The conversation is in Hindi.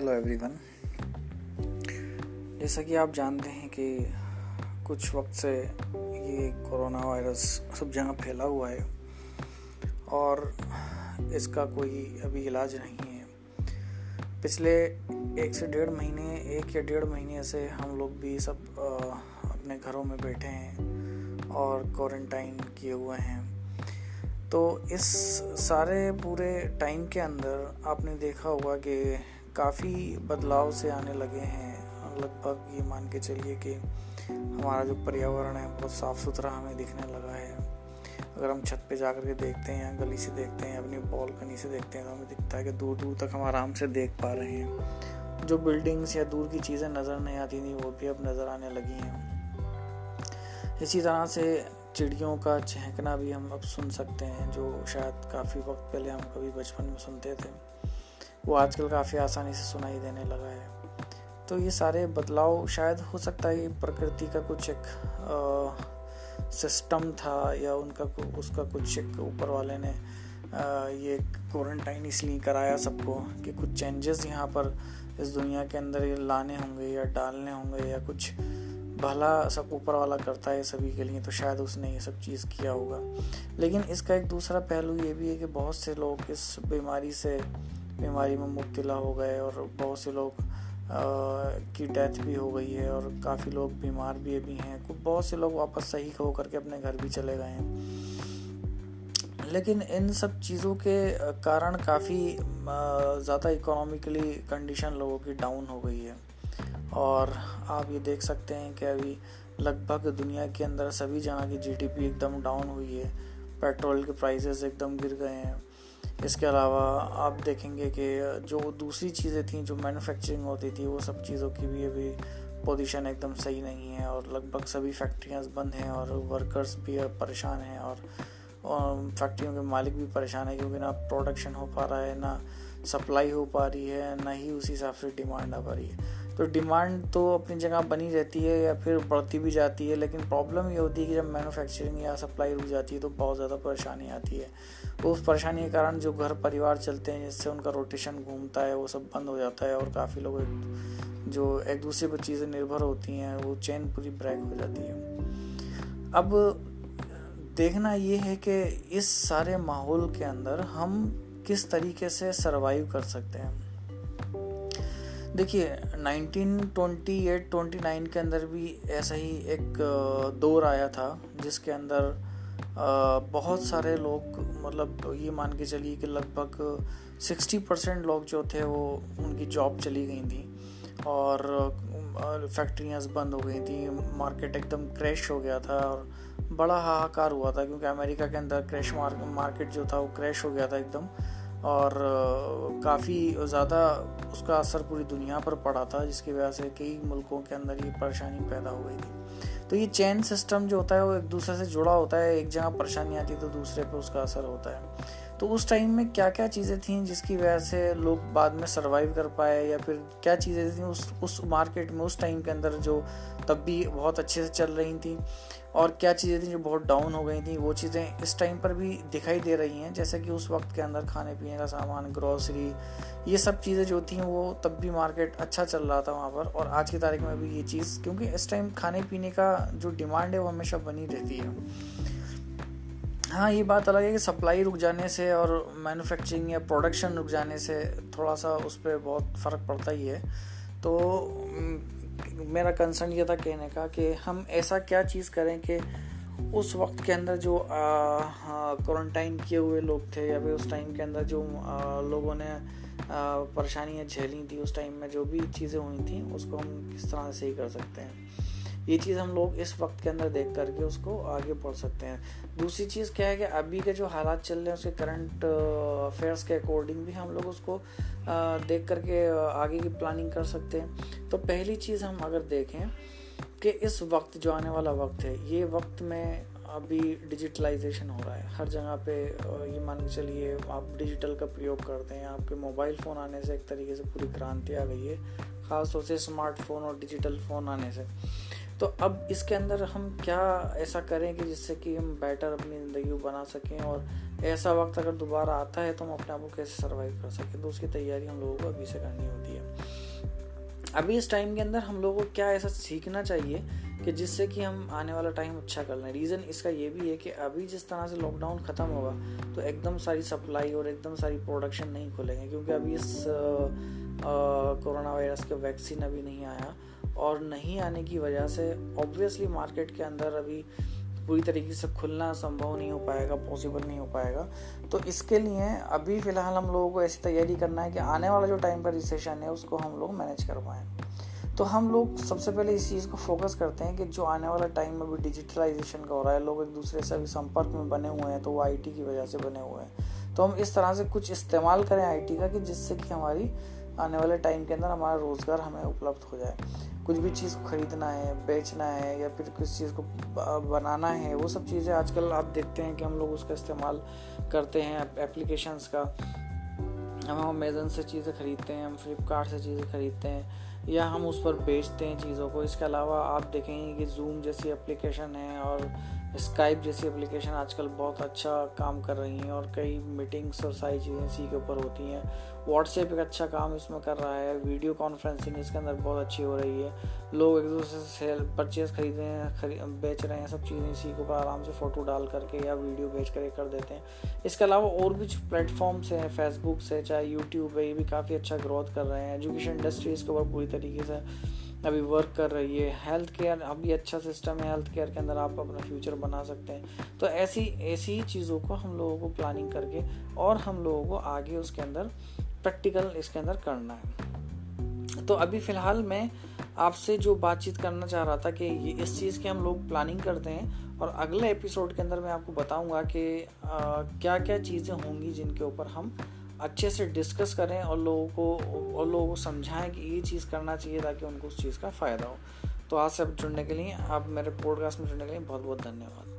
हेलो एवरीवन जैसा कि आप जानते हैं कि कुछ वक्त से ये कोरोना वायरस सब जगह फैला हुआ है और इसका कोई अभी इलाज नहीं है। पिछले एक से डेढ़ महीने, एक या डेढ़ महीने से हम लोग भी सब अपने घरों में बैठे हैं और क्वारंटाइन किए हुए हैं। तो इस सारे पूरे टाइम के अंदर आपने देखा होगा कि काफ़ी बदलाव से आने लगे हैं। लगभग ये मान के चलिए कि हमारा जो पर्यावरण है, बहुत साफ़ सुथरा हमें दिखने लगा है। अगर हम छत पे जा कर के देखते हैं या गली से देखते हैं अपनी बॉलकनी से देखते हैं तो हमें दिखता है कि दूर दूर तक हम आराम से देख पा रहे हैं। जो बिल्डिंग्स या दूर की चीज़ें नज़र नहीं आती थी, वो भी अब नज़र आने लगी हैं। इसी तरह से चिड़ियों का चहकना भी हम अब सुन सकते हैं, जो शायद काफ़ी वक्त पहले हम कभी बचपन में सुनते थे। वो आजकल काफ़ी आसानी से सुनाई देने लगा है। तो ये सारे बदलाव शायद हो सकता है प्रकृति का कुछ एक सिस्टम था या उनका उसका कुछ एक ऊपर वाले ने आ, ये क्वारंटाइन इसलिए कराया सबको कि कुछ चेंजेस यहाँ पर इस दुनिया के अंदर लाने होंगे या डालने होंगे या कुछ भला सब ऊपर वाला करता है सभी के लिए तो शायद उसने ये सब चीज़ किया होगा। लेकिन इसका एक दूसरा पहलू ये भी है कि बहुत से लोग इस बीमारी से बीमारी में मुब्तला हो गए और बहुत से लोग की डेथ भी हो गई है और काफ़ी लोग बीमार भी अभी हैं। बहुत से लोग वापस सही हो करके अपने घर भी चले गए हैं। लेकिन इन सब चीज़ों के कारण काफ़ी ज़्यादा इकोनॉमिकली कंडीशन लोगों की डाउन हो गई है। और आप ये देख सकते हैं कि अभी लगभग दुनिया के अंदर सभी जगह की जीडीपी एकदम डाउन हुई है। पेट्रोल के प्राइसेस एकदम गिर गए हैं। इसके अलावा आप देखेंगे कि जो दूसरी चीज़ें थी जो मैन्युफैक्चरिंग होती थी वो सब चीज़ों की भी अभी पोजीशन एकदम सही नहीं है और लगभग सभी फैक्ट्रियाँ बंद हैं और वर्कर्स भी परेशान हैं और, और फैक्ट्रियों के मालिक भी परेशान है क्योंकि ना प्रोडक्शन हो पा रहा है ना सप्लाई हो पा रही है ना ही उसी हिसाब से डिमांड आ पा रही है। तो डिमांड तो अपनी जगह बनी रहती है या फिर बढ़ती भी जाती है, लेकिन प्रॉब्लम ये होती है कि जब मैन्युफैक्चरिंग या सप्लाई रुक जाती है तो बहुत ज़्यादा परेशानी आती है। तो उस परेशानी के कारण जो घर परिवार चलते हैं, जिससे उनका रोटेशन घूमता है, वो सब बंद हो जाता है और काफ़ी लोग जो एक दूसरे पर चीज़ें निर्भर होती हैं, वो चेन पूरी ब्रेक हो जाती है। अब देखना ये है कि इस सारे माहौल के अंदर हम किस तरीके से सरवाइव कर सकते हैं। देखिए 1928-29 के अंदर भी ऐसा ही एक दौर आया था, जिसके अंदर बहुत सारे लोग मतलब ये मान के चलिए कि लगभग 60 परसेंट लोग जो थे वो उनकी जॉब चली गई थी और फैक्ट्रियाँ बंद हो गई थी, मार्केट एकदम क्रैश हो गया था और बड़ा हाहाकार हुआ था, क्योंकि अमेरिका के अंदर क्रैश मार्केट जो था वो क्रैश हो गया था एकदम। और काफ़ी ज़्यादा उसका असर पूरी दुनिया पर पड़ा था, जिसकी वजह से कई मुल्कों के अंदर ये परेशानी पैदा हो गई थी। तो ये चैन सिस्टम जो होता है, वो एक दूसरे से जुड़ा होता है, एक जगह परेशानी आती है तो दूसरे पर उसका असर होता है। तो उस टाइम में क्या क्या चीज़ें थी जिसकी वजह से लोग बाद में सरवाइव कर पाए या फिर क्या चीज़ें थी उस उस मार्केट में उस टाइम के अंदर जो तब भी बहुत अच्छे से चल रही थी? और क्या चीज़ें थी जो बहुत डाउन हो गई थी? वो चीज़ें इस टाइम पर भी दिखाई दे रही हैं, जैसे कि उस वक्त के अंदर खाने पीने का सामान ग्रॉसरी ये सब चीज़ें जो थी वो तब भी मार्केट अच्छा चल रहा था वहाँ पर। और आज की तारीख में भी ये चीज़, क्योंकि इस टाइम खाने पीने का जो डिमांड है वो हमेशा बनी रहती है। हाँ ये बात अलग है कि सप्लाई रुक जाने से और मैन्युफैक्चरिंग या प्रोडक्शन रुक जाने से थोड़ा सा उस पर बहुत फ़र्क पड़ता ही है। तो मेरा कंसर्न ये था कहने का कि हम ऐसा क्या चीज़ करें कि उस वक्त के अंदर जो क्वारंटाइन किए हुए लोग थे या फिर उस टाइम के अंदर जो आ, लोगों ने परेशानियाँ झेली थी उस टाइम में जो भी चीज़ें हुई थी उसको हम किस तरह से ही कर सकते हैं। ये चीज़ हम लोग इस वक्त के अंदर देख करके उसको आगे बढ़ सकते हैं। दूसरी चीज़ क्या है कि अभी के जो हालात चल रहे हैं, उसके करंट अफेयर्स के अकॉर्डिंग भी हम लोग उसको देख करके आगे की प्लानिंग कर सकते हैं। तो पहली चीज़ हम अगर देखें कि इस वक्त जो आने वाला वक्त है, ये वक्त में अभी डिजिटलाइजेशन हो रहा है। हर जगह पे ये मान के चलिए, आप डिजिटल का प्रयोग करते हैं, आपके मोबाइल फ़ोन आने से एक तरीके से पूरी क्रांति आ गई है, ख़ासतौर से स्मार्टफ़ोन और डिजिटल फ़ोन आने से। तो अब इसके अंदर हम क्या ऐसा करें कि जिससे कि हम बेटर अपनी ज़िंदगी बना सकें और ऐसा वक्त अगर दोबारा आता है तो हम अपने आप को कैसे सर्वाइव कर सकें? तो उसकी तैयारी हम लोगों को अभी से करनी होती है। अभी इस टाइम के अंदर हम लोगों को क्या ऐसा सीखना चाहिए कि जिससे कि हम आने वाला टाइम अच्छा कर लें? रीज़न इसका ये भी है कि अभी जिस तरह से लॉकडाउन ख़त्म होगा तो एकदम सारी सप्लाई और एकदम सारी प्रोडक्शन नहीं खुलेंगे, क्योंकि अभी इस कोरोना वायरस के वैक्सीन अभी नहीं आया। और नहीं आने की वजह से ऑब्वियसली मार्केट के अंदर अभी पूरी तरीके से खुलना संभव नहीं हो पाएगा पॉसिबल नहीं हो पाएगा। तो इसके लिए अभी फ़िलहाल हम लोगों को ऐसी तैयारी करना है कि आने वाला जो टाइम पर रिसेशन है, उसको हम लोग मैनेज कर पाएँ। तो हम लोग सबसे पहले इस चीज़ को फोकस करते हैं कि जो आने वाला टाइम में अभी डिजिटलाइजेशन का हो रहा है, लोग एक दूसरे से अभी संपर्क में बने हुए हैं तो वो आईटी की वजह से बने हुए हैं। तो हम इस तरह से कुछ इस्तेमाल करें आईटी का कि जिससे कि हमारी आने वाले टाइम के अंदर हमारा रोज़गार हमें उपलब्ध हो जाए। कुछ भी चीज़ को ख़रीदना है, बेचना है या फिर किसी चीज़ को बनाना है, वो सब चीज़ें आजकल आप देखते हैं कि हम लोग उसका इस्तेमाल करते हैं एप्लीकेशंस का। हम अमेज़न से चीज़ें ख़रीदते हैं, हम फ्लिपकार्ट से चीज़ें ख़रीदते हैं या हम उस पर बेचते हैं चीज़ों को। इसके अलावा आप देखेंगे कि जूम जैसी एप्लीकेशन है और स्काइप जैसी एप्लीकेशन आजकल बहुत अच्छा काम कर रही हैं और कई मीटिंग्स और सारी चीज़ें इसी के ऊपर होती हैं। व्हाट्सएप एक अच्छा काम इसमें कर रहा है, वीडियो कॉन्फ्रेंसिंग इसके अंदर बहुत अच्छी हो रही है। लोग एक दूसरे से सेल परचेज खरीद रहे हैं, खरी, बेच रहे हैं, सब चीज़ें इसी के आराम से फ़ोटो डाल करके या वीडियो बेच कर कर देते हैं। इसके अलावा और भी प्लेटफॉर्म्स हैं फेसबुक से चाहे यूट्यूब है, ये भी काफ़ी अच्छा ग्रोथ कर रहे हैं। एजुकेशन इंडस्ट्री इसके ऊपर पूरी तरीके से अभी वर्क कर रही है। हेल्थ केयर अभी अच्छा सिस्टम है हेल्थ केयर के अंदर आप अपना फ्यूचर बना सकते हैं। तो ऐसी ऐसी चीज़ों को हम लोगों को प्लानिंग करके और हम लोगों को आगे उसके अंदर प्रैक्टिकल इसके अंदर करना है। तो अभी फ़िलहाल मैं आपसे जो बातचीत करना चाह रहा था कि ये इस चीज़ की हम लोग प्लानिंग करते हैं और अगले एपिसोड के अंदर मैं आपको बताऊँगा कि क्या क्या चीज़ें होंगी जिनके ऊपर हम अच्छे से डिस्कस करें और लोगों को, और लोगों को समझाएँ कि ये चीज़ करना चाहिए ताकि उनको उस चीज़ का फ़ायदा हो। तो आज से आप जुड़ने के लिए, आप मेरे पॉडकास्ट में जुड़ने के लिए बहुत बहुत धन्यवाद।